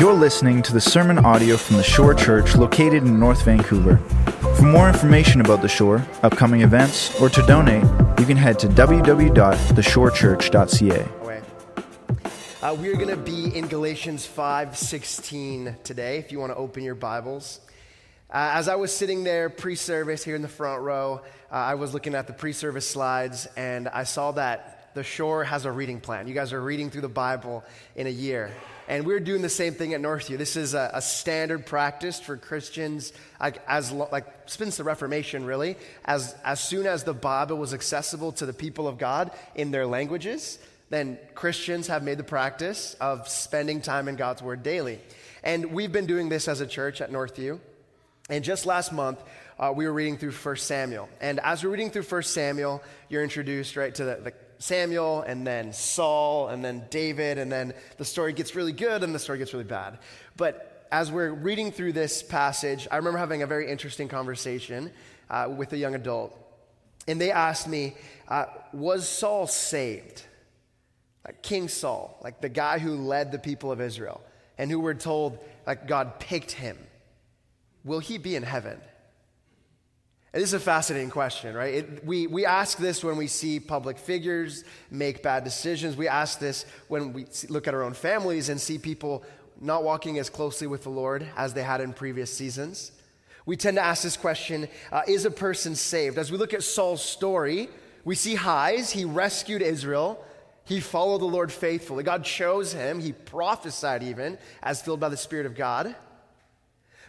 You're listening to the sermon audio from the Shore Church located in North Vancouver. For more information about the Shore, upcoming events, or to donate, you can head to www.theshorechurch.ca. Uh, we're going to be in Galatians 5:16 today. If you want to open your Bibles, uh, as I was sitting there pre-service here in the front row, uh, I was looking at the pre-service slides, and I saw that the Shore has a reading plan. You guys are reading through the Bible in a year. And we're doing the same thing at Northview. This is a, a standard practice for Christians, like, as, like since the Reformation, really. As, as soon as the Bible was accessible to the people of God in their languages, then Christians have made the practice of spending time in God's Word daily. And we've been doing this as a church at Northview. And just last month, uh, we were reading through 1 Samuel. And as we're reading through 1 Samuel, you're introduced, right, to the, the Samuel and then Saul and then David, and then the story gets really good and the story gets really bad. But as we're reading through this passage, I remember having a very interesting conversation uh, with a young adult. And they asked me, uh, Was Saul saved? Like King Saul, like the guy who led the people of Israel, and who we're told like God picked him. Will he be in heaven? This is a fascinating question, right? It, we, we ask this when we see public figures make bad decisions. We ask this when we look at our own families and see people not walking as closely with the Lord as they had in previous seasons. We tend to ask this question uh, Is a person saved? As we look at Saul's story, we see highs. He rescued Israel, he followed the Lord faithfully. God chose him, he prophesied even, as filled by the Spirit of God.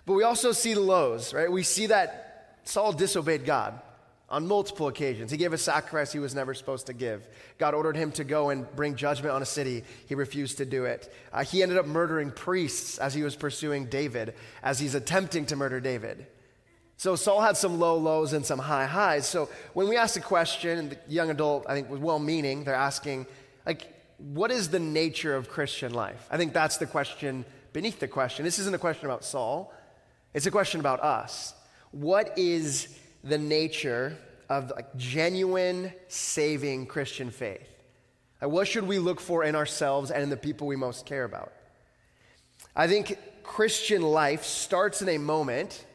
But we also see the lows, right? We see that Saul disobeyed God on multiple occasions. He gave a sacrifice he was never supposed to give. God ordered him to go and bring judgment on a city. He refused to do it. Uh, he ended up murdering priests as he was pursuing David, as he's attempting to murder David. So Saul had some low lows and some high highs. So when we ask the question, the young adult, I think, was well meaning, they're asking, like, what is the nature of Christian life? I think that's the question beneath the question. This isn't a question about Saul, it's a question about us what is the nature of like genuine saving Christian faith? Like what should we look for in ourselves and in the people we most care about? I think Christian life starts in a moment,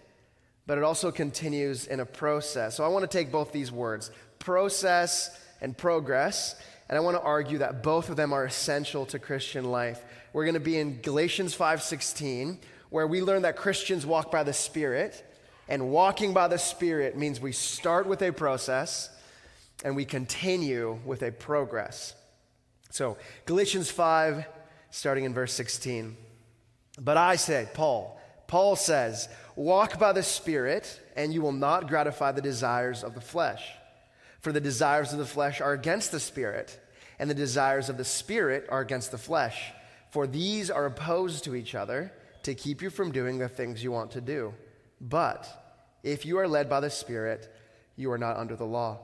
but it also continues in a process. So I want to take both these words, process and progress, and I want to argue that both of them are essential to Christian life. We're going to be in Galatians 5:16, where we learn that Christians walk by the Spirit, and walking by the Spirit means we start with a process and we continue with a progress. So, Galatians 5, starting in verse 16. But I say, Paul, Paul says, walk by the Spirit, and you will not gratify the desires of the flesh. For the desires of the flesh are against the Spirit, and the desires of the Spirit are against the flesh. For these are opposed to each other to keep you from doing the things you want to do. But if you are led by the Spirit, you are not under the law.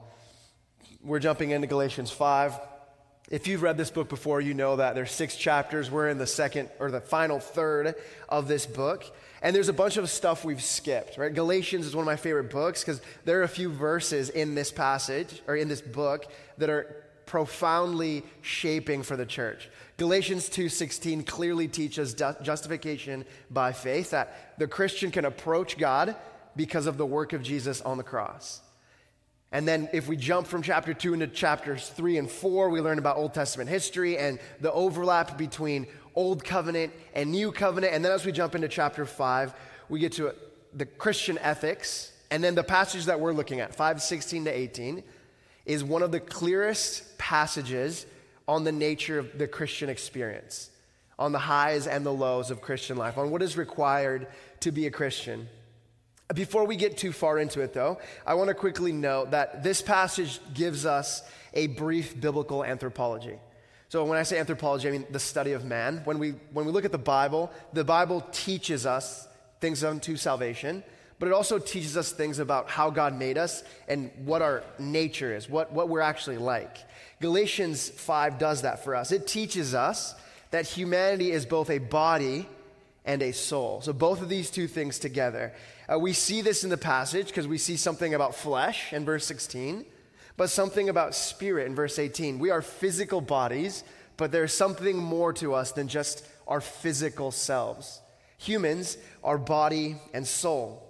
We're jumping into Galatians 5. If you've read this book before, you know that there's six chapters. We're in the second or the final third of this book. And there's a bunch of stuff we've skipped, right? Galatians is one of my favorite books because there are a few verses in this passage or in this book that are profoundly shaping for the church. Galatians 2:16 clearly teaches justification by faith that the Christian can approach God because of the work of Jesus on the cross. And then, if we jump from chapter 2 into chapters 3 and 4, we learn about Old Testament history and the overlap between Old Covenant and New Covenant. And then, as we jump into chapter 5, we get to the Christian ethics. And then, the passage that we're looking at, 5:16 to 18, is one of the clearest passages on the nature of the Christian experience, on the highs and the lows of Christian life, on what is required to be a Christian. Before we get too far into it, though, I want to quickly note that this passage gives us a brief biblical anthropology. So, when I say anthropology, I mean the study of man. When we, when we look at the Bible, the Bible teaches us things unto salvation, but it also teaches us things about how God made us and what our nature is, what, what we're actually like. Galatians 5 does that for us. It teaches us that humanity is both a body and a soul. So, both of these two things together. Uh, we see this in the passage because we see something about flesh in verse 16, but something about spirit in verse 18. We are physical bodies, but there's something more to us than just our physical selves. Humans are body and soul.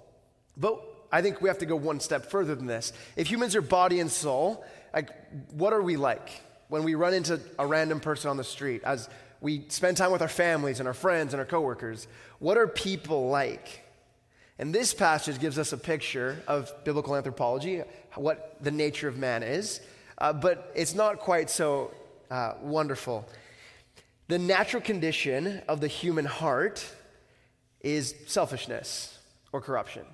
But I think we have to go one step further than this. If humans are body and soul, like what are we like when we run into a random person on the street as we spend time with our families and our friends and our coworkers? What are people like? And this passage gives us a picture of biblical anthropology, what the nature of man is, uh, but it's not quite so uh, wonderful. The natural condition of the human heart is selfishness or corruption.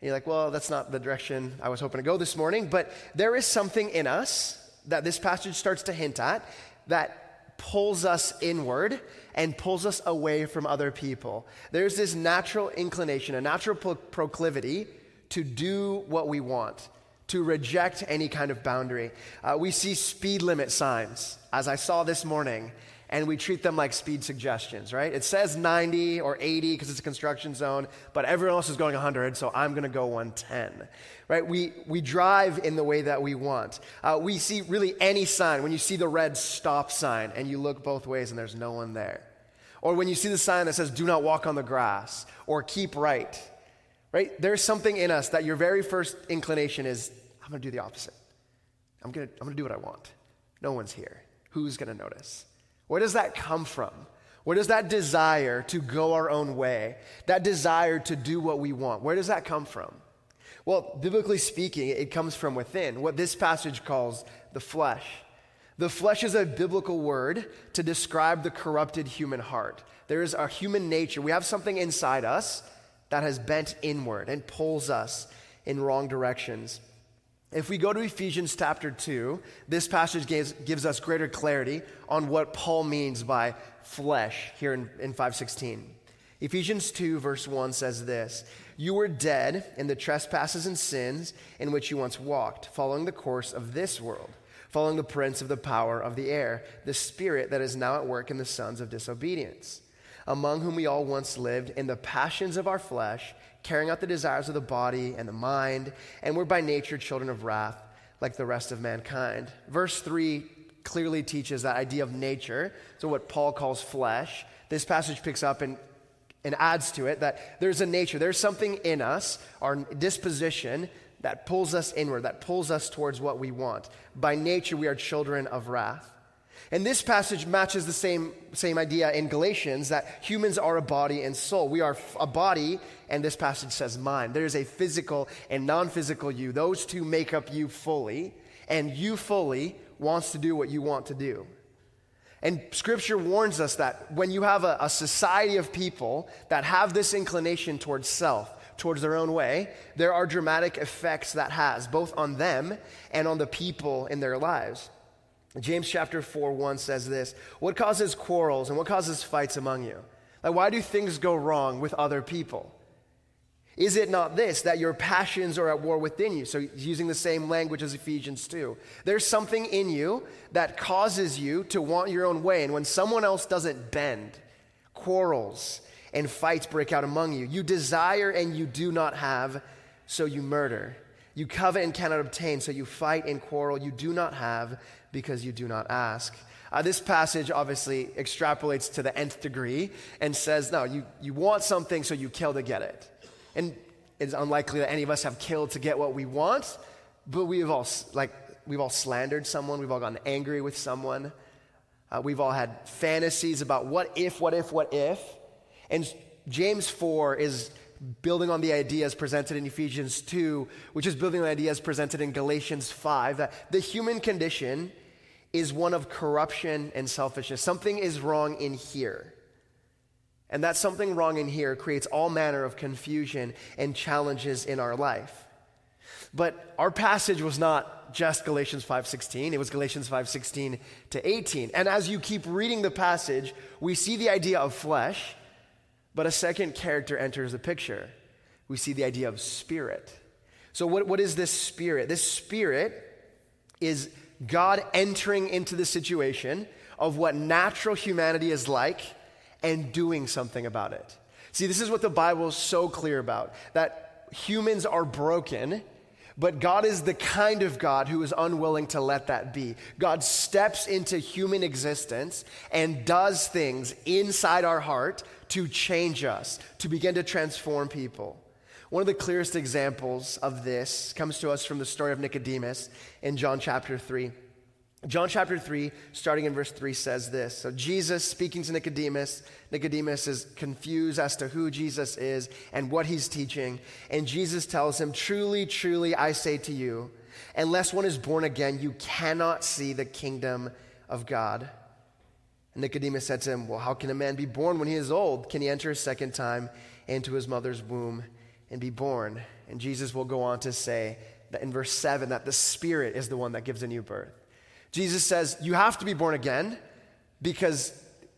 You're like, well, that's not the direction I was hoping to go this morning, but there is something in us that this passage starts to hint at that pulls us inward and pulls us away from other people. There's this natural inclination, a natural pro- proclivity to do what we want, to reject any kind of boundary. Uh, we see speed limit signs, as I saw this morning, and we treat them like speed suggestions, right? It says 90 or 80 because it's a construction zone, but everyone else is going 100, so I'm going to go 110, right? We, we drive in the way that we want. Uh, we see really any sign. When you see the red stop sign and you look both ways and there's no one there. Or when you see the sign that says, do not walk on the grass or keep right, right? There's something in us that your very first inclination is, I'm going to do the opposite. I'm going to I'm going to do what I want. No one's here. Who's going to notice? Where does that come from? Where does that desire to go our own way, that desire to do what we want, where does that come from? Well, biblically speaking, it comes from within, what this passage calls the flesh. The flesh is a biblical word to describe the corrupted human heart. There is a human nature. We have something inside us that has bent inward and pulls us in wrong directions. If we go to Ephesians chapter 2, this passage gives, gives us greater clarity on what Paul means by flesh here in, in 516. Ephesians 2, verse 1 says this You were dead in the trespasses and sins in which you once walked, following the course of this world, following the prince of the power of the air, the spirit that is now at work in the sons of disobedience, among whom we all once lived in the passions of our flesh carrying out the desires of the body and the mind, and we're by nature children of wrath, like the rest of mankind. Verse 3 clearly teaches that idea of nature, so what Paul calls flesh. This passage picks up and, and adds to it that there's a nature, there's something in us, our disposition, that pulls us inward, that pulls us towards what we want. By nature, we are children of wrath. And this passage matches the same, same idea in Galatians that humans are a body and soul. We are a body, and this passage says mind. There's a physical and non physical you. Those two make up you fully, and you fully wants to do what you want to do. And scripture warns us that when you have a, a society of people that have this inclination towards self, towards their own way, there are dramatic effects that has, both on them and on the people in their lives. James chapter 4 1 says this What causes quarrels and what causes fights among you? Like, why do things go wrong with other people? Is it not this, that your passions are at war within you? So, using the same language as Ephesians 2. There's something in you that causes you to want your own way. And when someone else doesn't bend, quarrels and fights break out among you. You desire and you do not have, so you murder. You covet and cannot obtain, so you fight and quarrel. You do not have, because you do not ask. Uh, this passage obviously extrapolates to the nth degree and says, no, you, you want something, so you kill to get it. And it's unlikely that any of us have killed to get what we want, but we've all, like, we've all slandered someone, we've all gotten angry with someone, uh, we've all had fantasies about what if, what if, what if. And James 4 is building on the ideas presented in Ephesians 2, which is building on the ideas presented in Galatians 5, that the human condition is one of corruption and selfishness. Something is wrong in here. And that something wrong in here creates all manner of confusion and challenges in our life. But our passage was not just Galatians 5:16, it was Galatians 5:16 to 18. And as you keep reading the passage, we see the idea of flesh, but a second character enters the picture. We see the idea of spirit. So what, what is this spirit? This spirit is God entering into the situation of what natural humanity is like and doing something about it. See, this is what the Bible is so clear about that humans are broken, But God is the kind of God who is unwilling to let that be. God steps into human existence and does things inside our heart to change us, to begin to transform people. One of the clearest examples of this comes to us from the story of Nicodemus in John chapter 3. John chapter 3, starting in verse 3, says this. So, Jesus speaking to Nicodemus, Nicodemus is confused as to who Jesus is and what he's teaching. And Jesus tells him, Truly, truly, I say to you, unless one is born again, you cannot see the kingdom of God. And Nicodemus said to him, Well, how can a man be born when he is old? Can he enter a second time into his mother's womb and be born? And Jesus will go on to say that in verse 7 that the Spirit is the one that gives a new birth. Jesus says, You have to be born again because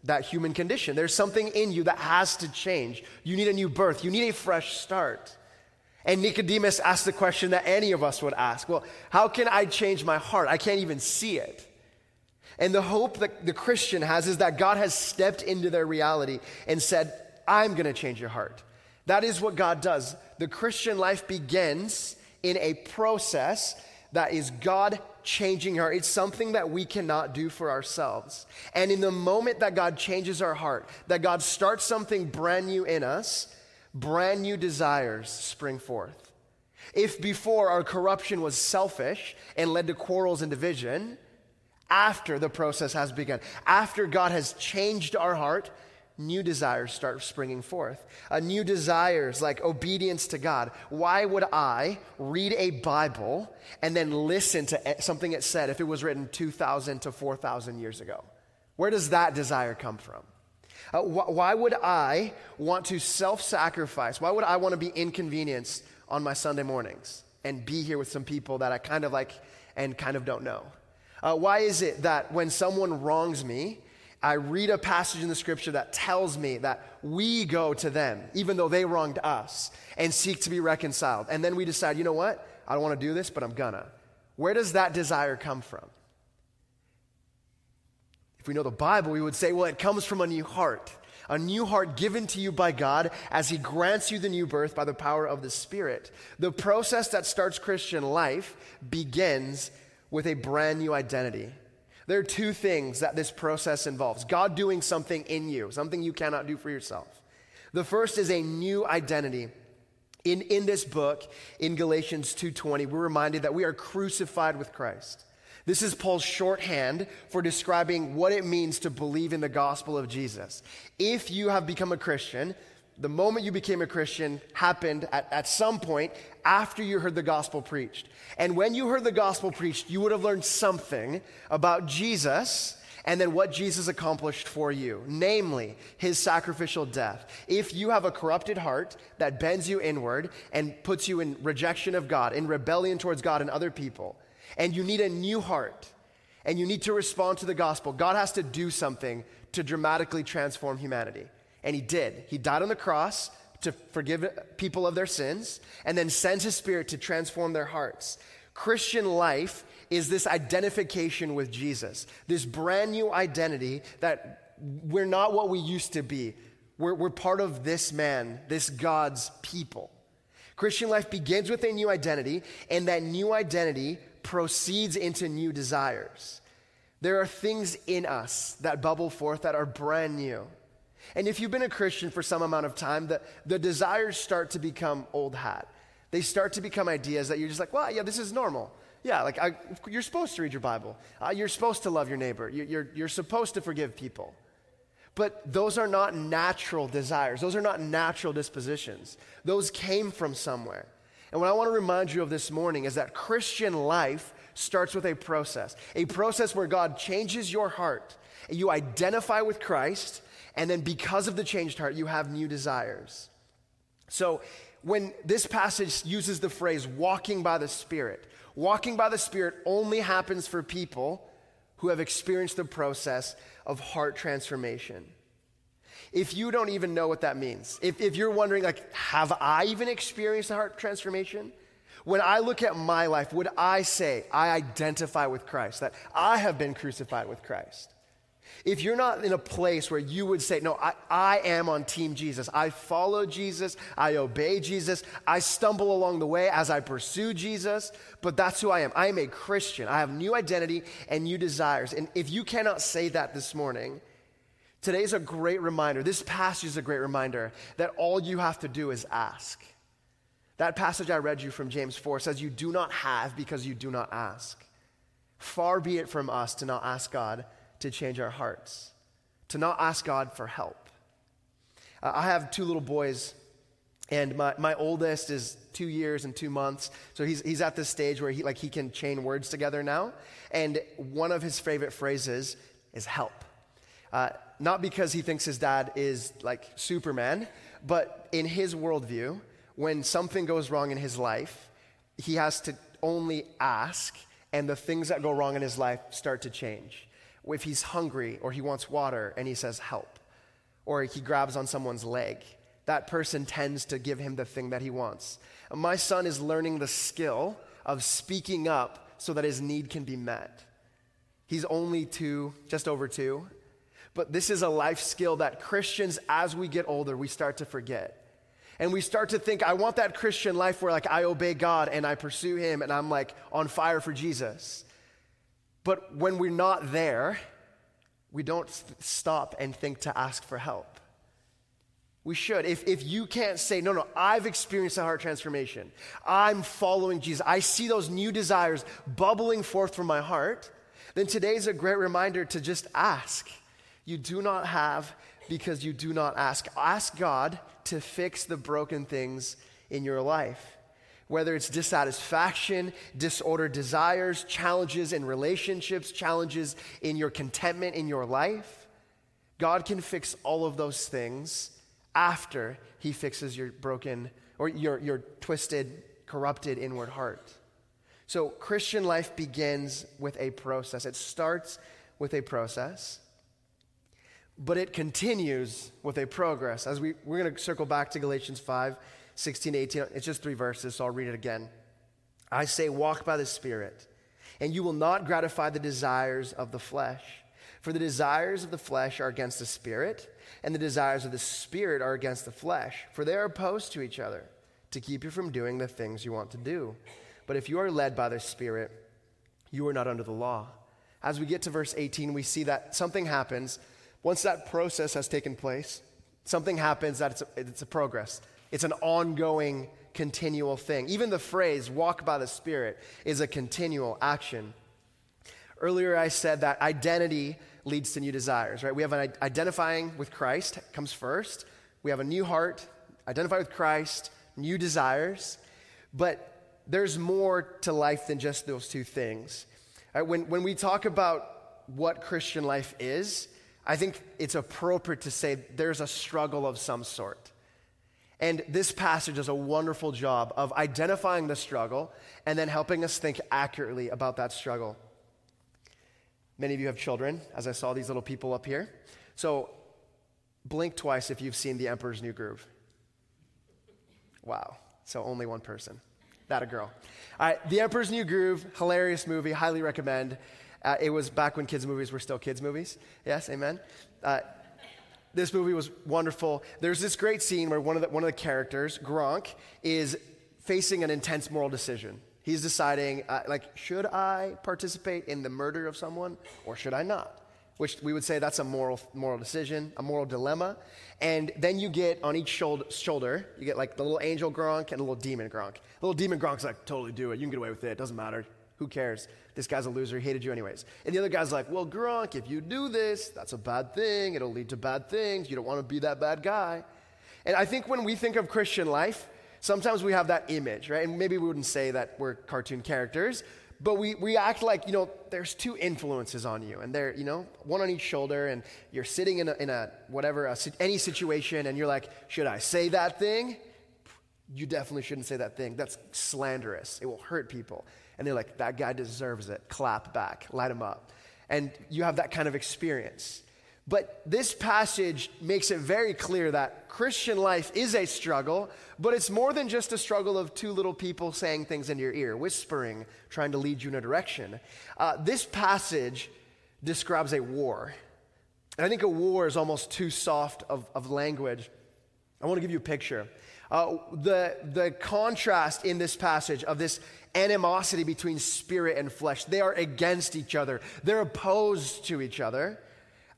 that human condition. There's something in you that has to change. You need a new birth, you need a fresh start. And Nicodemus asked the question that any of us would ask Well, how can I change my heart? I can't even see it. And the hope that the Christian has is that God has stepped into their reality and said, I'm going to change your heart. That is what God does. The Christian life begins in a process that is God changing her. It's something that we cannot do for ourselves. And in the moment that God changes our heart, that God starts something brand new in us, brand new desires spring forth. If before our corruption was selfish and led to quarrels and division, after the process has begun, after God has changed our heart, new desires start springing forth. Uh, new desires like obedience to God. Why would I read a Bible and then listen to something it said if it was written 2,000 to 4,000 years ago? Where does that desire come from? Uh, wh- why would I want to self sacrifice? Why would I want to be inconvenienced on my Sunday mornings and be here with some people that I kind of like and kind of don't know? Uh, why is it that when someone wrongs me, I read a passage in the scripture that tells me that we go to them, even though they wronged us, and seek to be reconciled. And then we decide, you know what? I don't want to do this, but I'm gonna. Where does that desire come from? If we know the Bible, we would say, well, it comes from a new heart. A new heart given to you by God as He grants you the new birth by the power of the Spirit. The process that starts Christian life begins with a brand new identity. There are two things that this process involves God doing something in you, something you cannot do for yourself. The first is a new identity. In, in this book, in Galatians 2:20, we're reminded that we are crucified with Christ. This is Paul's shorthand for describing what it means to believe in the gospel of Jesus. If you have become a Christian, the moment you became a Christian happened at, at some point after you heard the gospel preached. And when you heard the gospel preached, you would have learned something about Jesus and then what Jesus accomplished for you, namely his sacrificial death. If you have a corrupted heart that bends you inward and puts you in rejection of God, in rebellion towards God and other people, and you need a new heart, and you need to respond to the gospel, God has to do something to dramatically transform humanity. And he did. He died on the cross to forgive people of their sins and then sends his spirit to transform their hearts. Christian life is this identification with Jesus, this brand new identity that we're not what we used to be. We're, we're part of this man, this God's people. Christian life begins with a new identity, and that new identity proceeds into new desires. There are things in us that bubble forth that are brand new. And if you've been a Christian for some amount of time, the, the desires start to become old hat. They start to become ideas that you're just like, well, yeah, this is normal. Yeah, like I, you're supposed to read your Bible. Uh, you're supposed to love your neighbor. You, you're, you're supposed to forgive people. But those are not natural desires. Those are not natural dispositions. Those came from somewhere. And what I want to remind you of this morning is that Christian life starts with a process, a process where God changes your heart. And you identify with Christ, and then because of the changed heart, you have new desires. So when this passage uses the phrase walking by the Spirit, walking by the Spirit only happens for people who have experienced the process of heart transformation. If you don't even know what that means, if, if you're wondering, like, have I even experienced a heart transformation? When I look at my life, would I say I identify with Christ, that I have been crucified with Christ? If you're not in a place where you would say, No, I, I am on Team Jesus, I follow Jesus, I obey Jesus, I stumble along the way as I pursue Jesus, but that's who I am. I am a Christian. I have new identity and new desires. And if you cannot say that this morning, today's a great reminder. This passage is a great reminder that all you have to do is ask. That passage I read you from James 4 says, You do not have because you do not ask. Far be it from us to not ask God to change our hearts, to not ask God for help. Uh, I have two little boys, and my, my oldest is two years and two months. So he's, he's at this stage where he, like, he can chain words together now. And one of his favorite phrases is help. Uh, not because he thinks his dad is like Superman, but in his worldview, when something goes wrong in his life, he has to only ask, and the things that go wrong in his life start to change if he's hungry or he wants water and he says, help, or he grabs on someone's leg, that person tends to give him the thing that he wants. My son is learning the skill of speaking up so that his need can be met. He's only two, just over two. But this is a life skill that Christians, as we get older, we start to forget. And we start to think, I want that Christian life where like I obey God and I pursue him and I'm like on fire for Jesus. But when we're not there, we don't stop and think to ask for help. We should. If, if you can't say, no, no, I've experienced a heart transformation, I'm following Jesus, I see those new desires bubbling forth from my heart, then today's a great reminder to just ask. You do not have because you do not ask. Ask God to fix the broken things in your life whether it's dissatisfaction, disordered desires, challenges in relationships, challenges in your contentment in your life, God can fix all of those things after He fixes your broken or your, your twisted, corrupted inward heart. So, Christian life begins with a process. It starts with a process, but it continues with a progress. As we, we're going to circle back to Galatians 5 16 18. It's just three verses, so I'll read it again. I say, walk by the Spirit, and you will not gratify the desires of the flesh. For the desires of the flesh are against the Spirit, and the desires of the Spirit are against the flesh, for they are opposed to each other, to keep you from doing the things you want to do. But if you are led by the Spirit, you are not under the law. As we get to verse 18, we see that something happens. Once that process has taken place, something happens that it's a, it's a progress. It's an ongoing, continual thing. Even the phrase, walk by the Spirit, is a continual action. Earlier, I said that identity leads to new desires, right? We have an identifying with Christ comes first. We have a new heart, identify with Christ, new desires. But there's more to life than just those two things. Right? When, when we talk about what Christian life is, I think it's appropriate to say there's a struggle of some sort. And this passage does a wonderful job of identifying the struggle and then helping us think accurately about that struggle. Many of you have children, as I saw these little people up here. So blink twice if you've seen The Emperor's New Groove. Wow. So only one person. That a girl. All right, The Emperor's New Groove, hilarious movie, highly recommend. Uh, it was back when kids' movies were still kids' movies. Yes, amen. Uh, this movie was wonderful. There's this great scene where one of the, one of the characters, Kronk, is facing an intense moral decision. He's deciding, uh, like, should I participate in the murder of someone or should I not? Which we would say that's a moral, moral decision, a moral dilemma. And then you get on each shoulder, you get like the little angel Kronk and the little demon Kronk. The little demon Kronk's like, totally do it. You can get away with it. It doesn't matter. Who cares? This guy's a loser. He hated you anyways. And the other guy's like, well, Kronk, if you do this, that's a bad thing. It'll lead to bad things. You don't want to be that bad guy. And I think when we think of Christian life, sometimes we have that image, right? And maybe we wouldn't say that we're cartoon characters, but we, we act like, you know, there's two influences on you, and they're, you know, one on each shoulder, and you're sitting in a, in a whatever, a, any situation, and you're like, should I say that thing? You definitely shouldn't say that thing. That's slanderous. It will hurt people and they're like, that guy deserves it. Clap back, light him up. And you have that kind of experience. But this passage makes it very clear that Christian life is a struggle, but it's more than just a struggle of two little people saying things in your ear, whispering, trying to lead you in a direction. Uh, this passage describes a war. And I think a war is almost too soft of, of language. I want to give you a picture. Uh, the, the contrast in this passage of this animosity between spirit and flesh, they are against each other, they're opposed to each other.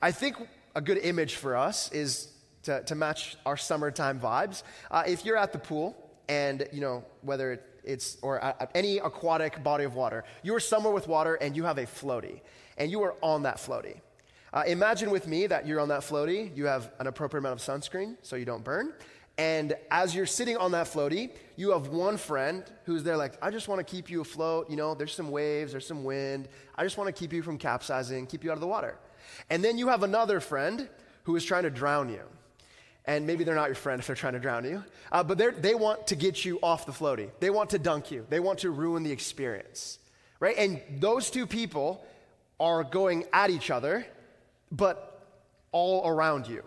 I think a good image for us is to, to match our summertime vibes. Uh, if you're at the pool, and you know whether it's or at any aquatic body of water, you are somewhere with water and you have a floaty, and you are on that floaty. Uh, imagine with me that you're on that floaty, you have an appropriate amount of sunscreen so you don't burn. And as you're sitting on that floaty, you have one friend who's there, like, I just want to keep you afloat. You know, there's some waves, there's some wind. I just want to keep you from capsizing, keep you out of the water. And then you have another friend who is trying to drown you. And maybe they're not your friend if they're trying to drown you, uh, but they want to get you off the floaty. They want to dunk you, they want to ruin the experience, right? And those two people are going at each other but all around you.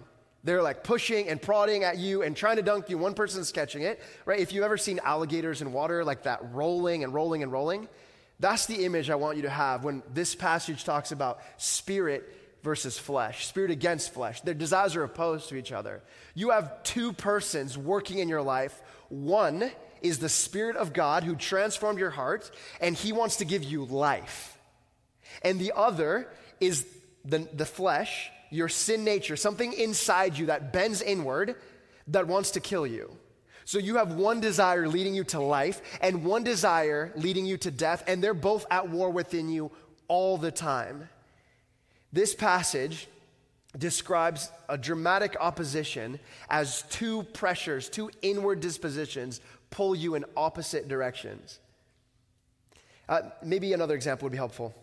They're like pushing and prodding at you and trying to dunk you. One person's catching it, right? If you've ever seen alligators in water, like that rolling and rolling and rolling, that's the image I want you to have when this passage talks about spirit versus flesh, spirit against flesh. Their desires are opposed to each other. You have two persons working in your life. One is the Spirit of God who transformed your heart, and He wants to give you life. And the other is the, the flesh, your sin nature, something inside you that bends inward that wants to kill you. So you have one desire leading you to life and one desire leading you to death, and they're both at war within you all the time. This passage describes a dramatic opposition as two pressures, two inward dispositions pull you in opposite directions. Uh, maybe another example would be helpful.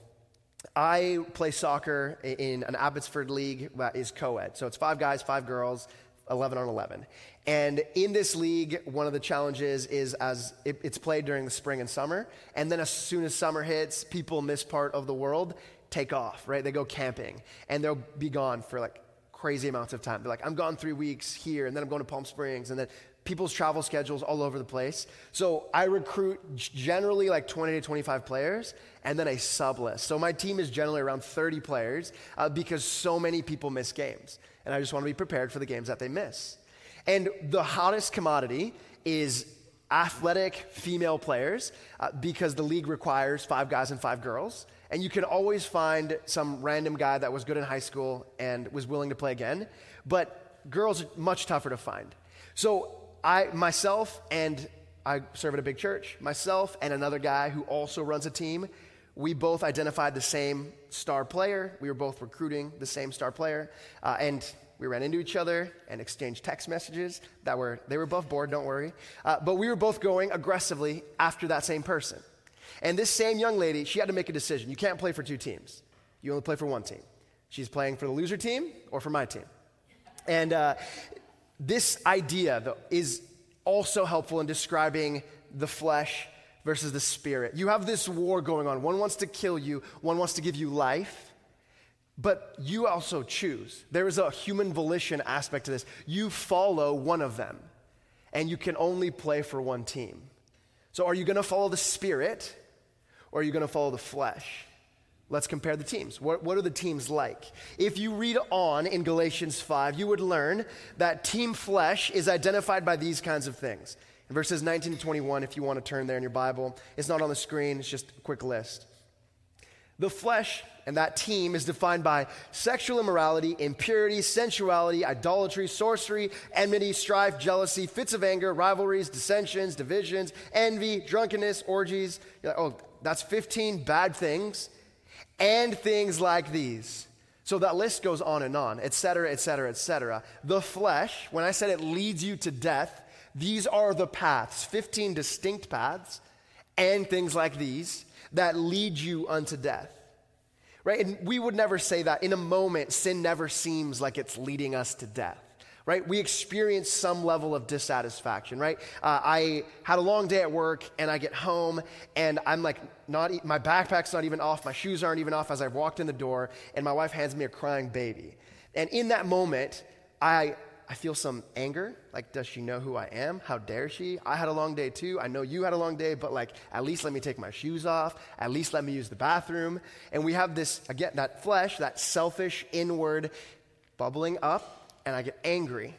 I play soccer in an Abbotsford league that is co ed. So it's five guys, five girls, 11 on 11. And in this league, one of the challenges is as it, it's played during the spring and summer. And then as soon as summer hits, people in this part of the world take off, right? They go camping and they'll be gone for like crazy amounts of time. They're like, I'm gone three weeks here, and then I'm going to Palm Springs, and then people's travel schedules all over the place. So I recruit generally like 20 to 25 players and then a sub list. So my team is generally around 30 players uh, because so many people miss games. And I just want to be prepared for the games that they miss. And the hottest commodity is athletic female players uh, because the league requires five guys and five girls. And you can always find some random guy that was good in high school and was willing to play again. But girls are much tougher to find. So I, myself, and I serve at a big church, myself and another guy who also runs a team, we both identified the same star player. We were both recruiting the same star player. Uh, and we ran into each other and exchanged text messages that were, they were above board. don't worry. Uh, but we were both going aggressively after that same person. And this same young lady, she had to make a decision. You can't play for two teams, you only play for one team. She's playing for the loser team or for my team. And uh, this idea is also helpful in describing the flesh versus the spirit. You have this war going on. One wants to kill you, one wants to give you life, but you also choose. There is a human volition aspect to this. You follow one of them, and you can only play for one team. So, are you going to follow the spirit or are you going to follow the flesh? Let's compare the teams. What, what, are the teams like? If you read on in Galatians 5, you would learn that team flesh is identified by these kinds of things. In verses 19 to 21, if you want to turn there in your Bible, it's not on the screen, it's just a quick list. The flesh and that team is defined by sexual immorality, impurity, sensuality, idolatry, sorcery, enmity, strife, jealousy, fits of anger, rivalries, dissensions, divisions, envy, drunkenness, orgies. Like, oh, that's 15 bad things and things like these. So that list goes on and on, et cetera, et cetera, et cetera. The flesh, when I said it leads you to death, these are the paths, 15 distinct paths, and things like these that lead you unto death. Right? And we would never say that. In a moment, sin never seems like it's leading us to death right? We experience some level of dissatisfaction, right? Uh, I had a long day at work and I get home and I'm like, not, my backpack's not even off, my shoes aren't even off as I've walked in the door, and my wife hands me a crying baby. And in that moment, I, I feel some anger. Like, does she know who I am? How dare she? I had a long day too. I know you had a long day, but like, at least let me take my shoes off. At least let me use the bathroom. And we have this, again, that flesh, that selfish, inward bubbling up and I get angry.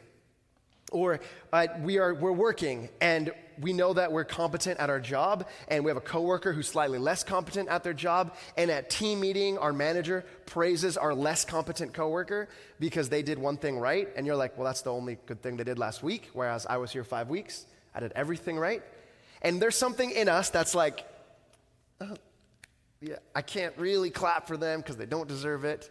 Or uh, we are, we're working and we know that we're competent at our job, and we have a coworker who's slightly less competent at their job. And at team meeting, our manager praises our less competent coworker because they did one thing right. And you're like, well, that's the only good thing they did last week, whereas I was here five weeks. I did everything right. And there's something in us that's like, uh, yeah, I can't really clap for them because they don't deserve it.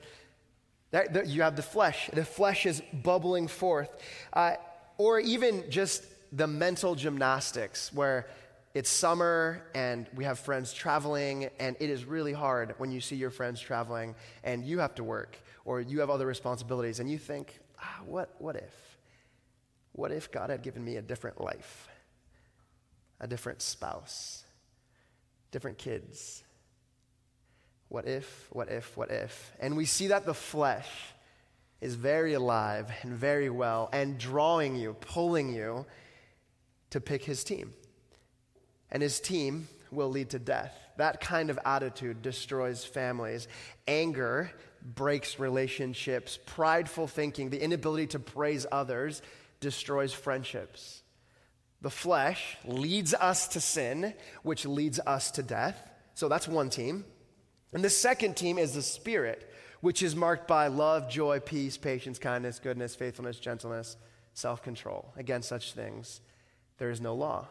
That, that, you have the flesh. The flesh is bubbling forth. Uh, or even just the mental gymnastics where it's summer and we have friends traveling, and it is really hard when you see your friends traveling and you have to work or you have other responsibilities and you think, ah, what, what if? What if God had given me a different life, a different spouse, different kids? What if, what if, what if? And we see that the flesh is very alive and very well and drawing you, pulling you to pick his team. And his team will lead to death. That kind of attitude destroys families. Anger breaks relationships. Prideful thinking, the inability to praise others, destroys friendships. The flesh leads us to sin, which leads us to death. So that's one team. And the second team is the spirit, which is marked by love, joy, peace, patience, kindness, goodness, faithfulness, gentleness, self control. Against such things, there is no law.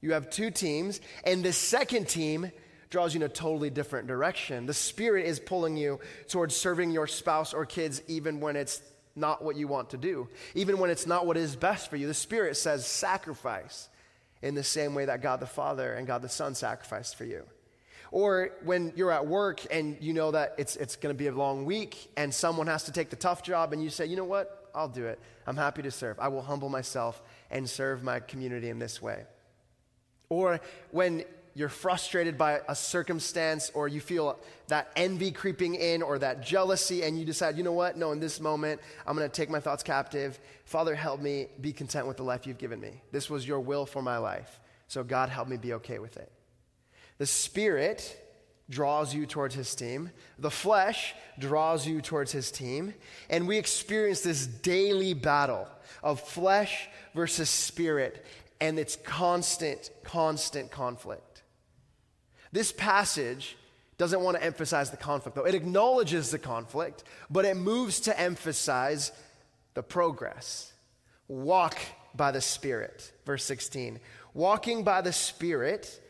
You have two teams, and the second team draws you in a totally different direction. The Spirit is pulling you towards serving your spouse or kids even when it's not what you want to do, even when it's not what is best for you. The Spirit says sacrifice in the same way that God the Father and God the Son sacrificed for you. Or when you're at work and you know that it's, it's going to be a long week and someone has to take the tough job and you say, you know what, I'll do it. I'm happy to serve. I will humble myself and serve my community in this way. Or when you're frustrated by a circumstance or you feel that envy creeping in or that jealousy and you decide, you know what? No, in this moment, I'm going to take my thoughts captive. Father, help me be content with the life you've given me. This was your will for my life. So, God, help me be okay with it. The Spirit draws you towards his team. The flesh draws you towards his team. And we experience this daily battle of flesh versus spirit and its constant, constant conflict. This passage doesn't want to emphasize the conflict, though. It acknowledges the conflict, but it moves to emphasize the progress. Walk by the Spirit. Verse 16. Walking by the Spirit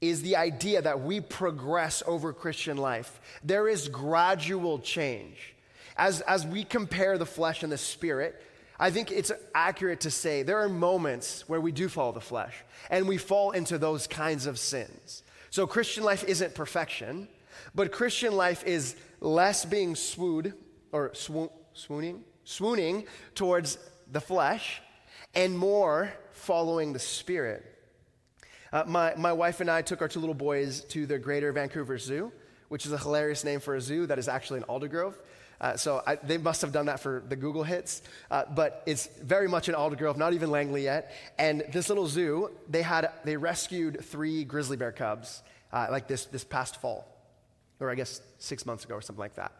is the idea that we progress over Christian life. There is gradual change. As, as we compare the flesh and the spirit, I think it's accurate to say there are moments where we do follow the flesh and we fall into those kinds of sins. So, Christian life isn't perfection, but Christian life is less being swooned or swoon, swooning, swooning towards the flesh and more following the spirit. Uh, my, my wife and I took our two little boys to the Greater Vancouver Zoo, which is a hilarious name for a zoo that is actually in Aldergrove. Uh, so I, they must have done that for the Google hits, uh, but it's very much in Aldergrove, not even Langley yet. And this little zoo, they had they rescued three grizzly bear cubs uh, like this this past fall, or I guess six months ago or something like that.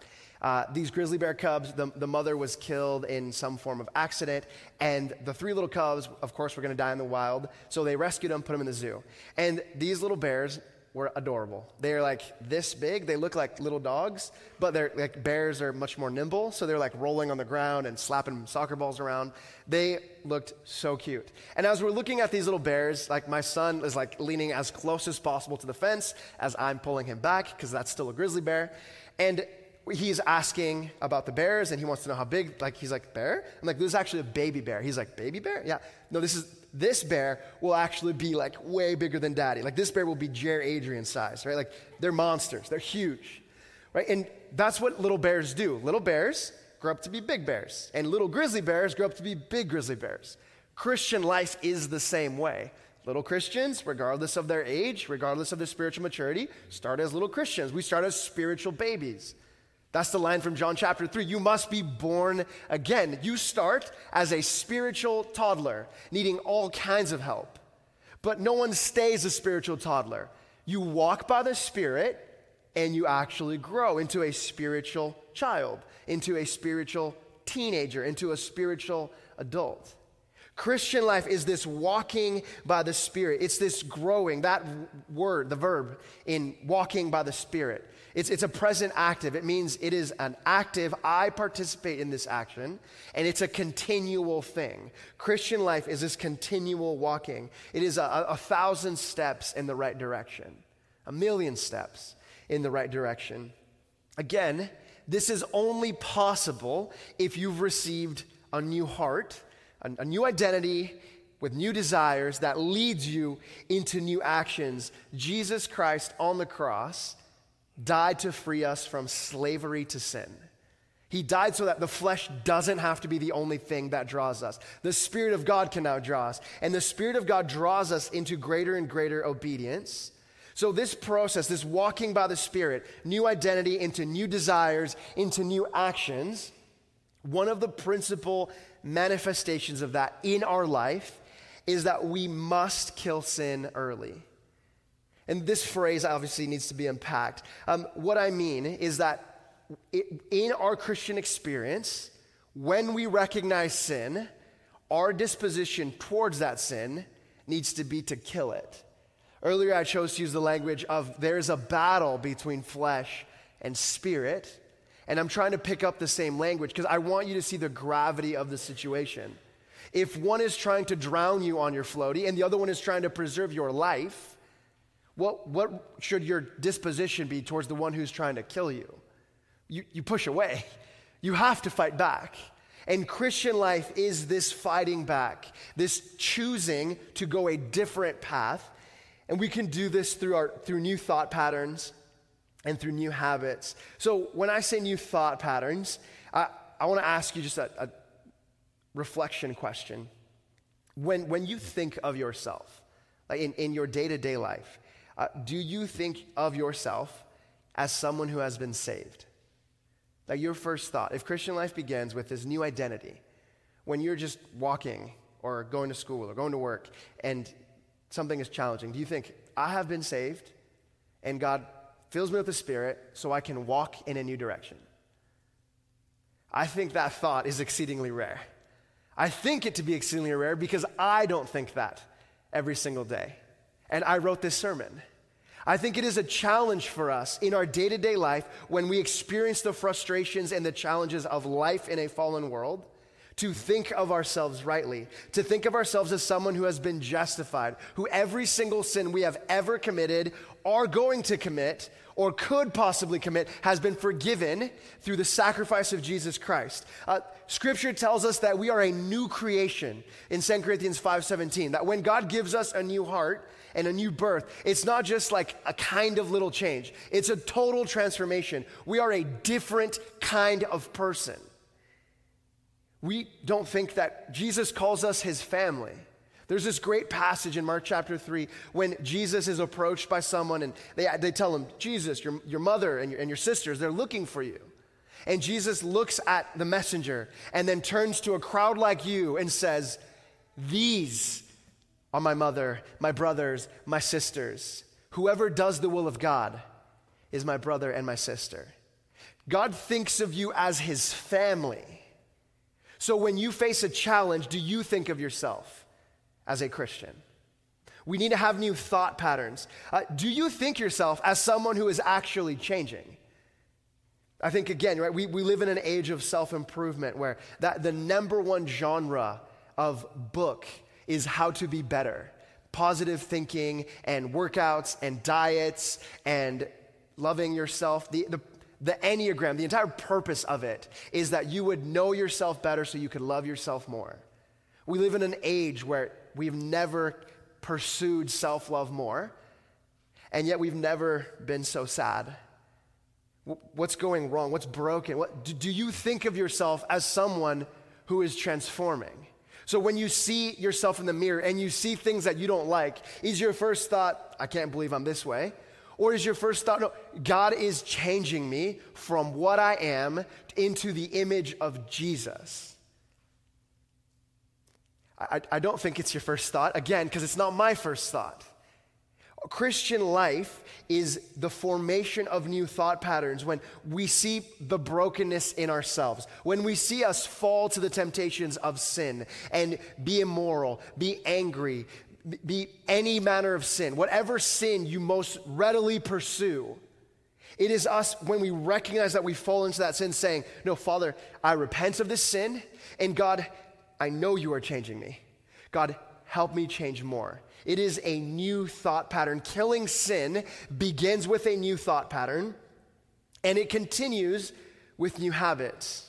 Uh, these grizzly bear cubs, the, the mother was killed in some form of accident, and the three little cubs, of course, were going to die in the wild. So they rescued them, put them in the zoo. And these little bears were adorable. They're like this big. They look like little dogs, but they're like bears are much more nimble. So they're like rolling on the ground and slapping soccer balls around. They looked so cute. And as we're looking at these little bears, like my son is like leaning as close as possible to the fence as I'm pulling him back because that's still a grizzly bear. And he's asking about the bears and he wants to know how big. Like, he's like, bear? I'm like, this is actually a baby bear. He's like, baby bear? Yeah. No, this is, this bear will actually be like way bigger than daddy. Like, this bear will be Jer Adrian size, right? Like, they're monsters. They're huge, right? And that's what little bears do. Little bears grow up to be big bears, and little grizzly bears grow up to be big grizzly bears. Christian life is the same way. Little Christians, regardless of their age, regardless of their spiritual maturity, start as little Christians. We start as spiritual babies. That's the line from John chapter 3. You must be born again. You start as a spiritual toddler, needing all kinds of help. But no one stays a spiritual toddler. You walk by the Spirit and you actually grow into a spiritual child, into a spiritual teenager into a spiritual adult. Christian life is this walking by the Spirit. It's this growing, that word, the verb in walking by the Spirit. It's, it's a present active. It means it is an active, I participate in this action, and it's a continual thing. Christian life is this continual walking. It is a, a thousand steps in the right direction, a million steps in the right direction. Again, this is only possible if you've received a new heart a, a new identity with new desires that leads you into new actions. Jesus Christ on the cross died to free us from slavery to sin. He died so that the flesh doesn't have to be the only thing that draws us. The Spirit of God can now draw us. And the Spirit of God draws us into greater and greater obedience. So, this process, this walking by the Spirit, new identity into new desires, into new actions, one of the principal manifestations of that in our life is that we must kill sin early. And this phrase obviously needs to be unpacked. Um, what I mean is that it, in our Christian experience, when we recognize sin, our disposition towards that sin needs to be to kill it. Earlier, I chose to use the language of there's a battle between flesh and spirit. And I'm trying to pick up the same language because I want you to see the gravity of the situation. If one is trying to drown you on your floaty and the other one is trying to preserve your life, what, what should your disposition be towards the one who's trying to kill you? You, you push away. You have to fight back. And Christian life is this fighting back, this choosing to go a different path. And we can do this through, our, through new thought patterns, and through new habits. So, when I say new thought patterns, I, I want to ask you just a, a reflection question. When, when you think of yourself, like in, in your day to day life, uh, do you think of yourself as someone who has been saved? Like your first thought, if Christian life begins with this new identity, when you're just walking or going to school or going to work and something is challenging, do you think, I have been saved and God fills me with the Spirit so I can walk in a new direction. I think that thought is exceedingly rare. I think it to be exceedingly rare because I don't think that every single day. And I wrote this sermon. I think it is a challenge for us in our day to day life when we experience the frustrations and the challenges of life in a fallen world to think of ourselves rightly, to think of ourselves as someone who has been justified, who every single sin we have ever committed, are going to commit, or could possibly commit has been forgiven through the sacrifice of Jesus Christ. Uh, scripture tells us that we are a new creation in 2 Corinthians 5:17. That when God gives us a new heart and a new birth, it's not just like a kind of little change. It's a total transformation. We are a different kind of person. We don't think that Jesus calls us his family. There's this great passage in Mark chapter 3 when Jesus is approached by someone and they, they tell him, Jesus, your, your mother and your, and your sisters, they're looking for you. And Jesus looks at the messenger and then turns to a crowd like you and says, These are my mother, my brothers, my sisters. Whoever does the will of God is my brother and my sister. God thinks of you as his family. So when you face a challenge, do you think of yourself? as a Christian. We need to have new thought patterns. Uh, do you think yourself as someone who is actually changing? I think, again, right, we, we live in an age of self improvement where that, the number one genre of book is how to be better positive thinking and workouts and diets and loving yourself. The, the, the Enneagram, the entire purpose of it is that you would know yourself better so you could love yourself more. We live in an age where we've never pursued self love more, and yet we've never been so sad. What's going wrong? What's broken? What, do you think of yourself as someone who is transforming? So when you see yourself in the mirror and you see things that you don't like, is your first thought, I can't believe I'm this way? Or is your first thought, no, God is changing me from what I am into the image of Jesus? I, I don't think it's your first thought, again, because it's not my first thought. Christian life is the formation of new thought patterns when we see the brokenness in ourselves, when we see us fall to the temptations of sin and be immoral, be angry, be any manner of sin, whatever sin you most readily pursue. It is us when we recognize that we fall into that sin saying, No, Father, I repent of this sin, and God, I know you are changing me. God, help me change more. It is a new thought pattern. Killing sin begins with a new thought pattern, and it continues with new habits.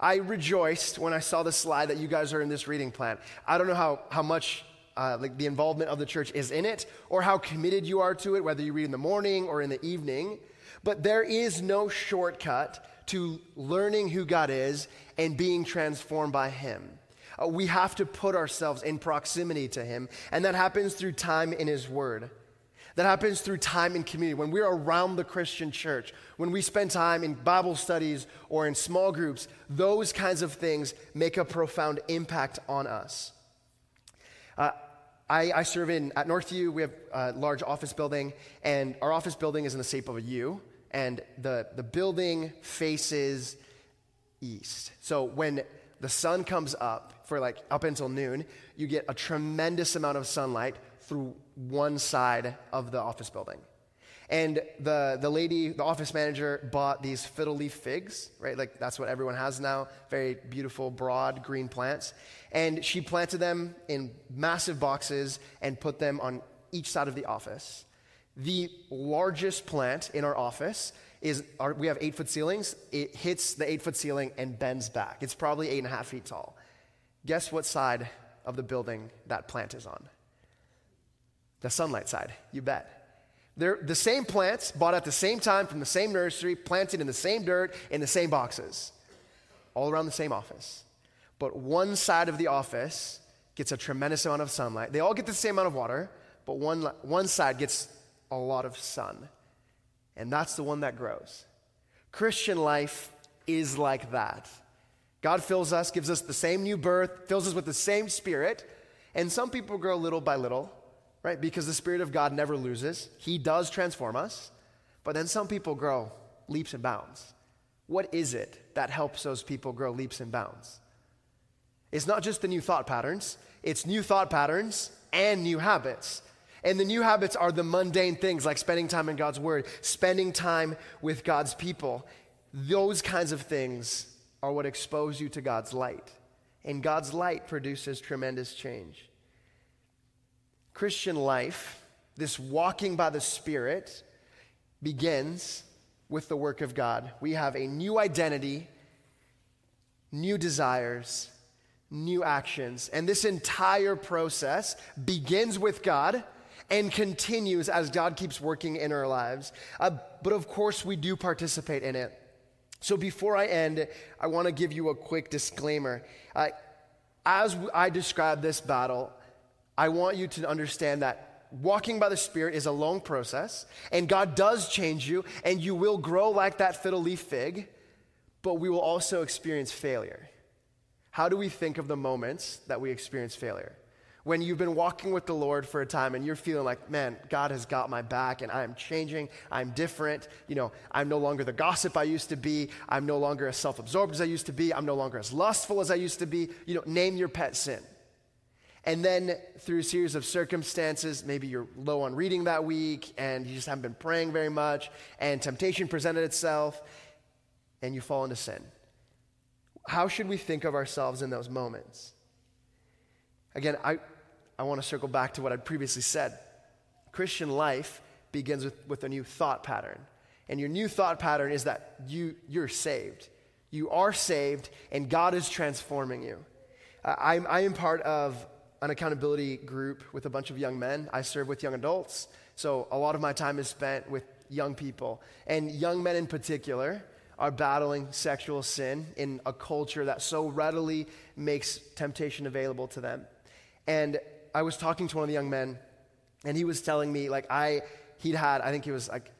I rejoiced when I saw the slide that you guys are in this reading plan. I don't know how, how much uh, like the involvement of the church is in it or how committed you are to it, whether you read in the morning or in the evening. But there is no shortcut to learning who God is and being transformed by Him. Uh, we have to put ourselves in proximity to Him, and that happens through time in His Word. That happens through time in community. When we're around the Christian church, when we spend time in Bible studies or in small groups, those kinds of things make a profound impact on us. Uh, I, I, serve in at Northview. We have a large office building, and our office building is in the shape of a U, and the, the building faces east. So when the sun comes up for like up until noon, you get a tremendous amount of sunlight through one side of the office building. And the, the lady, the office manager, bought these fiddle leaf figs, right? Like that's what everyone has now. Very beautiful, broad green plants. And she planted them in massive boxes and put them on each side of the office. The largest plant in our office is our, we have eight foot ceilings. It hits the eight foot ceiling and bends back. It's probably eight and a half feet tall. Guess what side of the building that plant is on? The sunlight side, you bet. They're the same plants, bought at the same time from the same nursery, planted in the same dirt, in the same boxes, all around the same office. But one side of the office gets a tremendous amount of sunlight. They all get the same amount of water, but one, one side gets a lot of sun and that's the one that grows. Christian life is like that. God fills us, gives us the same new birth, fills us with the same spirit, and some people grow little by little, right? Because the spirit of God never loses. He does transform us, but then some people grow leaps and bounds. What is it that helps those people grow leaps and bounds? It's not just the new thought patterns, it's new thought patterns and new habits. And the new habits are the mundane things like spending time in God's Word, spending time with God's people. Those kinds of things are what expose you to God's light. And God's light produces tremendous change. Christian life, this walking by the Spirit, begins with the work of God. We have a new identity, new desires, new actions. And this entire process begins with God and continues as God keeps working in our lives. Uh, but of course, we do participate in it. So before I end, I want to give you a quick disclaimer. Uh, as I describe this battle, I want you to understand that walking by the Spirit is a long process, and God does change you, and you will grow like that fiddle leaf fig, but we will also experience failure. How do we think of the moments that we experience failure? when you've been walking with the Lord for a time and you're feeling like, man, God has got my back and I'm changing, I'm different, you know, I'm no longer the gossip I used to be, I'm no longer as self absorbed as I used to be, I'm no longer as lustful as I used to be, you know, name your pet sin. And then through a series of circumstances, maybe you're low on reading that week and you just haven't been praying very much, and temptation presented itself, and you fall into sin. How should we think of ourselves in those moments? Again, I, I want to circle back to what I'd previously said. Christian life begins with, with a new thought pattern. And your new thought pattern is that you, you're saved. You are saved, and God is transforming you. Uh, I'm, I am part of an accountability group with a bunch of young men. I serve with young adults, so a lot of my time is spent with young people. And young men in particular are battling sexual sin in a culture that so readily makes temptation available to them. And I was talking to one of the young men, and he was telling me, like, I, he'd had, I think he was like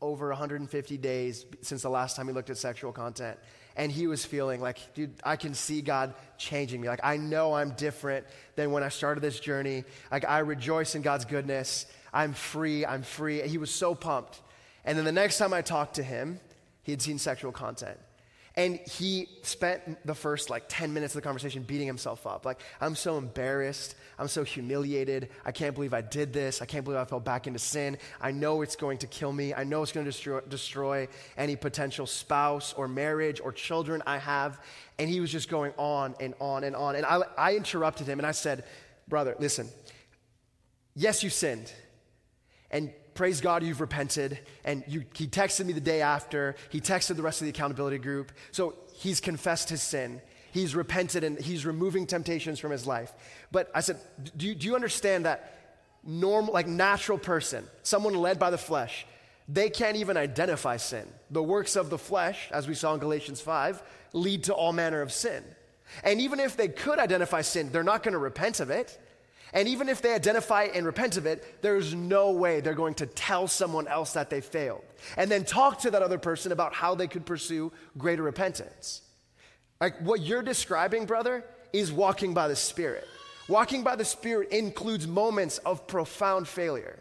over 150 days since the last time he looked at sexual content. And he was feeling like, dude, I can see God changing me. Like, I know I'm different than when I started this journey. Like, I rejoice in God's goodness. I'm free, I'm free. He was so pumped. And then the next time I talked to him, he had seen sexual content. And he spent the first like 10 minutes of the conversation beating himself up. Like, I'm so embarrassed. I'm so humiliated. I can't believe I did this. I can't believe I fell back into sin. I know it's going to kill me. I know it's going to destroy, destroy any potential spouse or marriage or children I have. And he was just going on and on and on. And I, I interrupted him and I said, Brother, listen, yes, you sinned. And praise God, you've repented. And you, he texted me the day after. He texted the rest of the accountability group. So he's confessed his sin. He's repented and he's removing temptations from his life. But I said, do you, do you understand that normal, like natural person, someone led by the flesh, they can't even identify sin. The works of the flesh, as we saw in Galatians 5, lead to all manner of sin. And even if they could identify sin, they're not going to repent of it. And even if they identify and repent of it, there's no way they're going to tell someone else that they failed and then talk to that other person about how they could pursue greater repentance. Like what you're describing, brother, is walking by the Spirit. Walking by the Spirit includes moments of profound failure,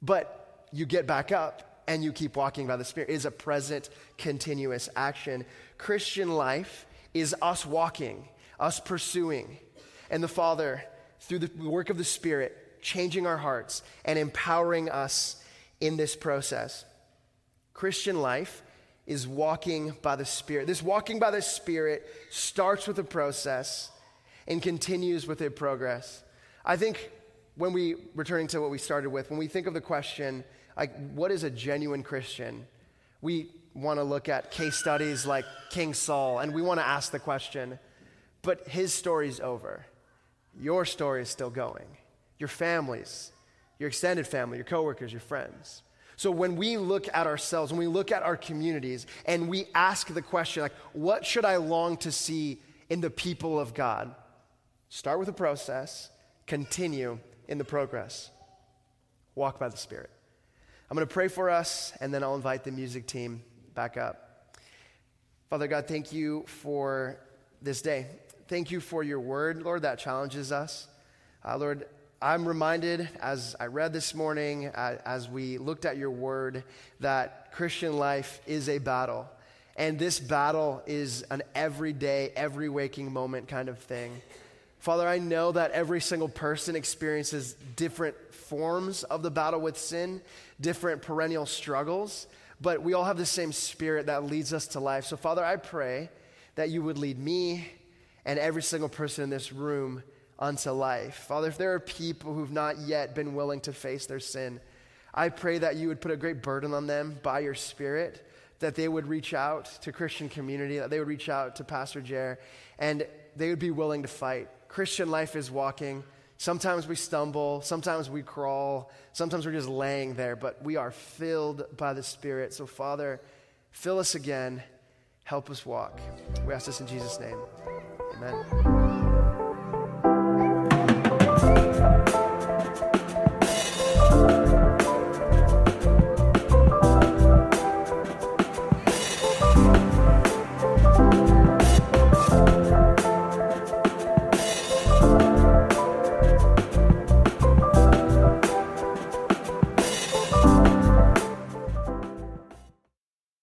but you get back up and you keep walking by the Spirit. It is a present, continuous action. Christian life is us walking, us pursuing. And the Father through the work of the Spirit, changing our hearts and empowering us in this process. Christian life is walking by the Spirit. This walking by the Spirit starts with a process and continues with a progress. I think when we, returning to what we started with, when we think of the question, like, what is a genuine Christian? We want to look at case studies like King Saul, and we want to ask the question, but his story's over. Your story is still going. Your families, your extended family, your coworkers, your friends. So when we look at ourselves, when we look at our communities, and we ask the question, like, what should I long to see in the people of God? Start with the process, continue in the progress. Walk by the Spirit. I'm going to pray for us, and then I'll invite the music team back up. Father God, thank you for this day. Thank you for your word, Lord, that challenges us. Uh, Lord, I'm reminded as I read this morning, uh, as we looked at your word, that Christian life is a battle. And this battle is an everyday, every waking moment kind of thing. Father, I know that every single person experiences different forms of the battle with sin, different perennial struggles, but we all have the same spirit that leads us to life. So, Father, I pray that you would lead me and every single person in this room unto life. Father, if there are people who've not yet been willing to face their sin, I pray that you would put a great burden on them by your Spirit, that they would reach out to Christian community, that they would reach out to Pastor Jer, and they would be willing to fight. Christian life is walking. Sometimes we stumble, sometimes we crawl, sometimes we're just laying there, but we are filled by the Spirit. So, Father, fill us again. Help us walk. We ask this in Jesus' name. Amen.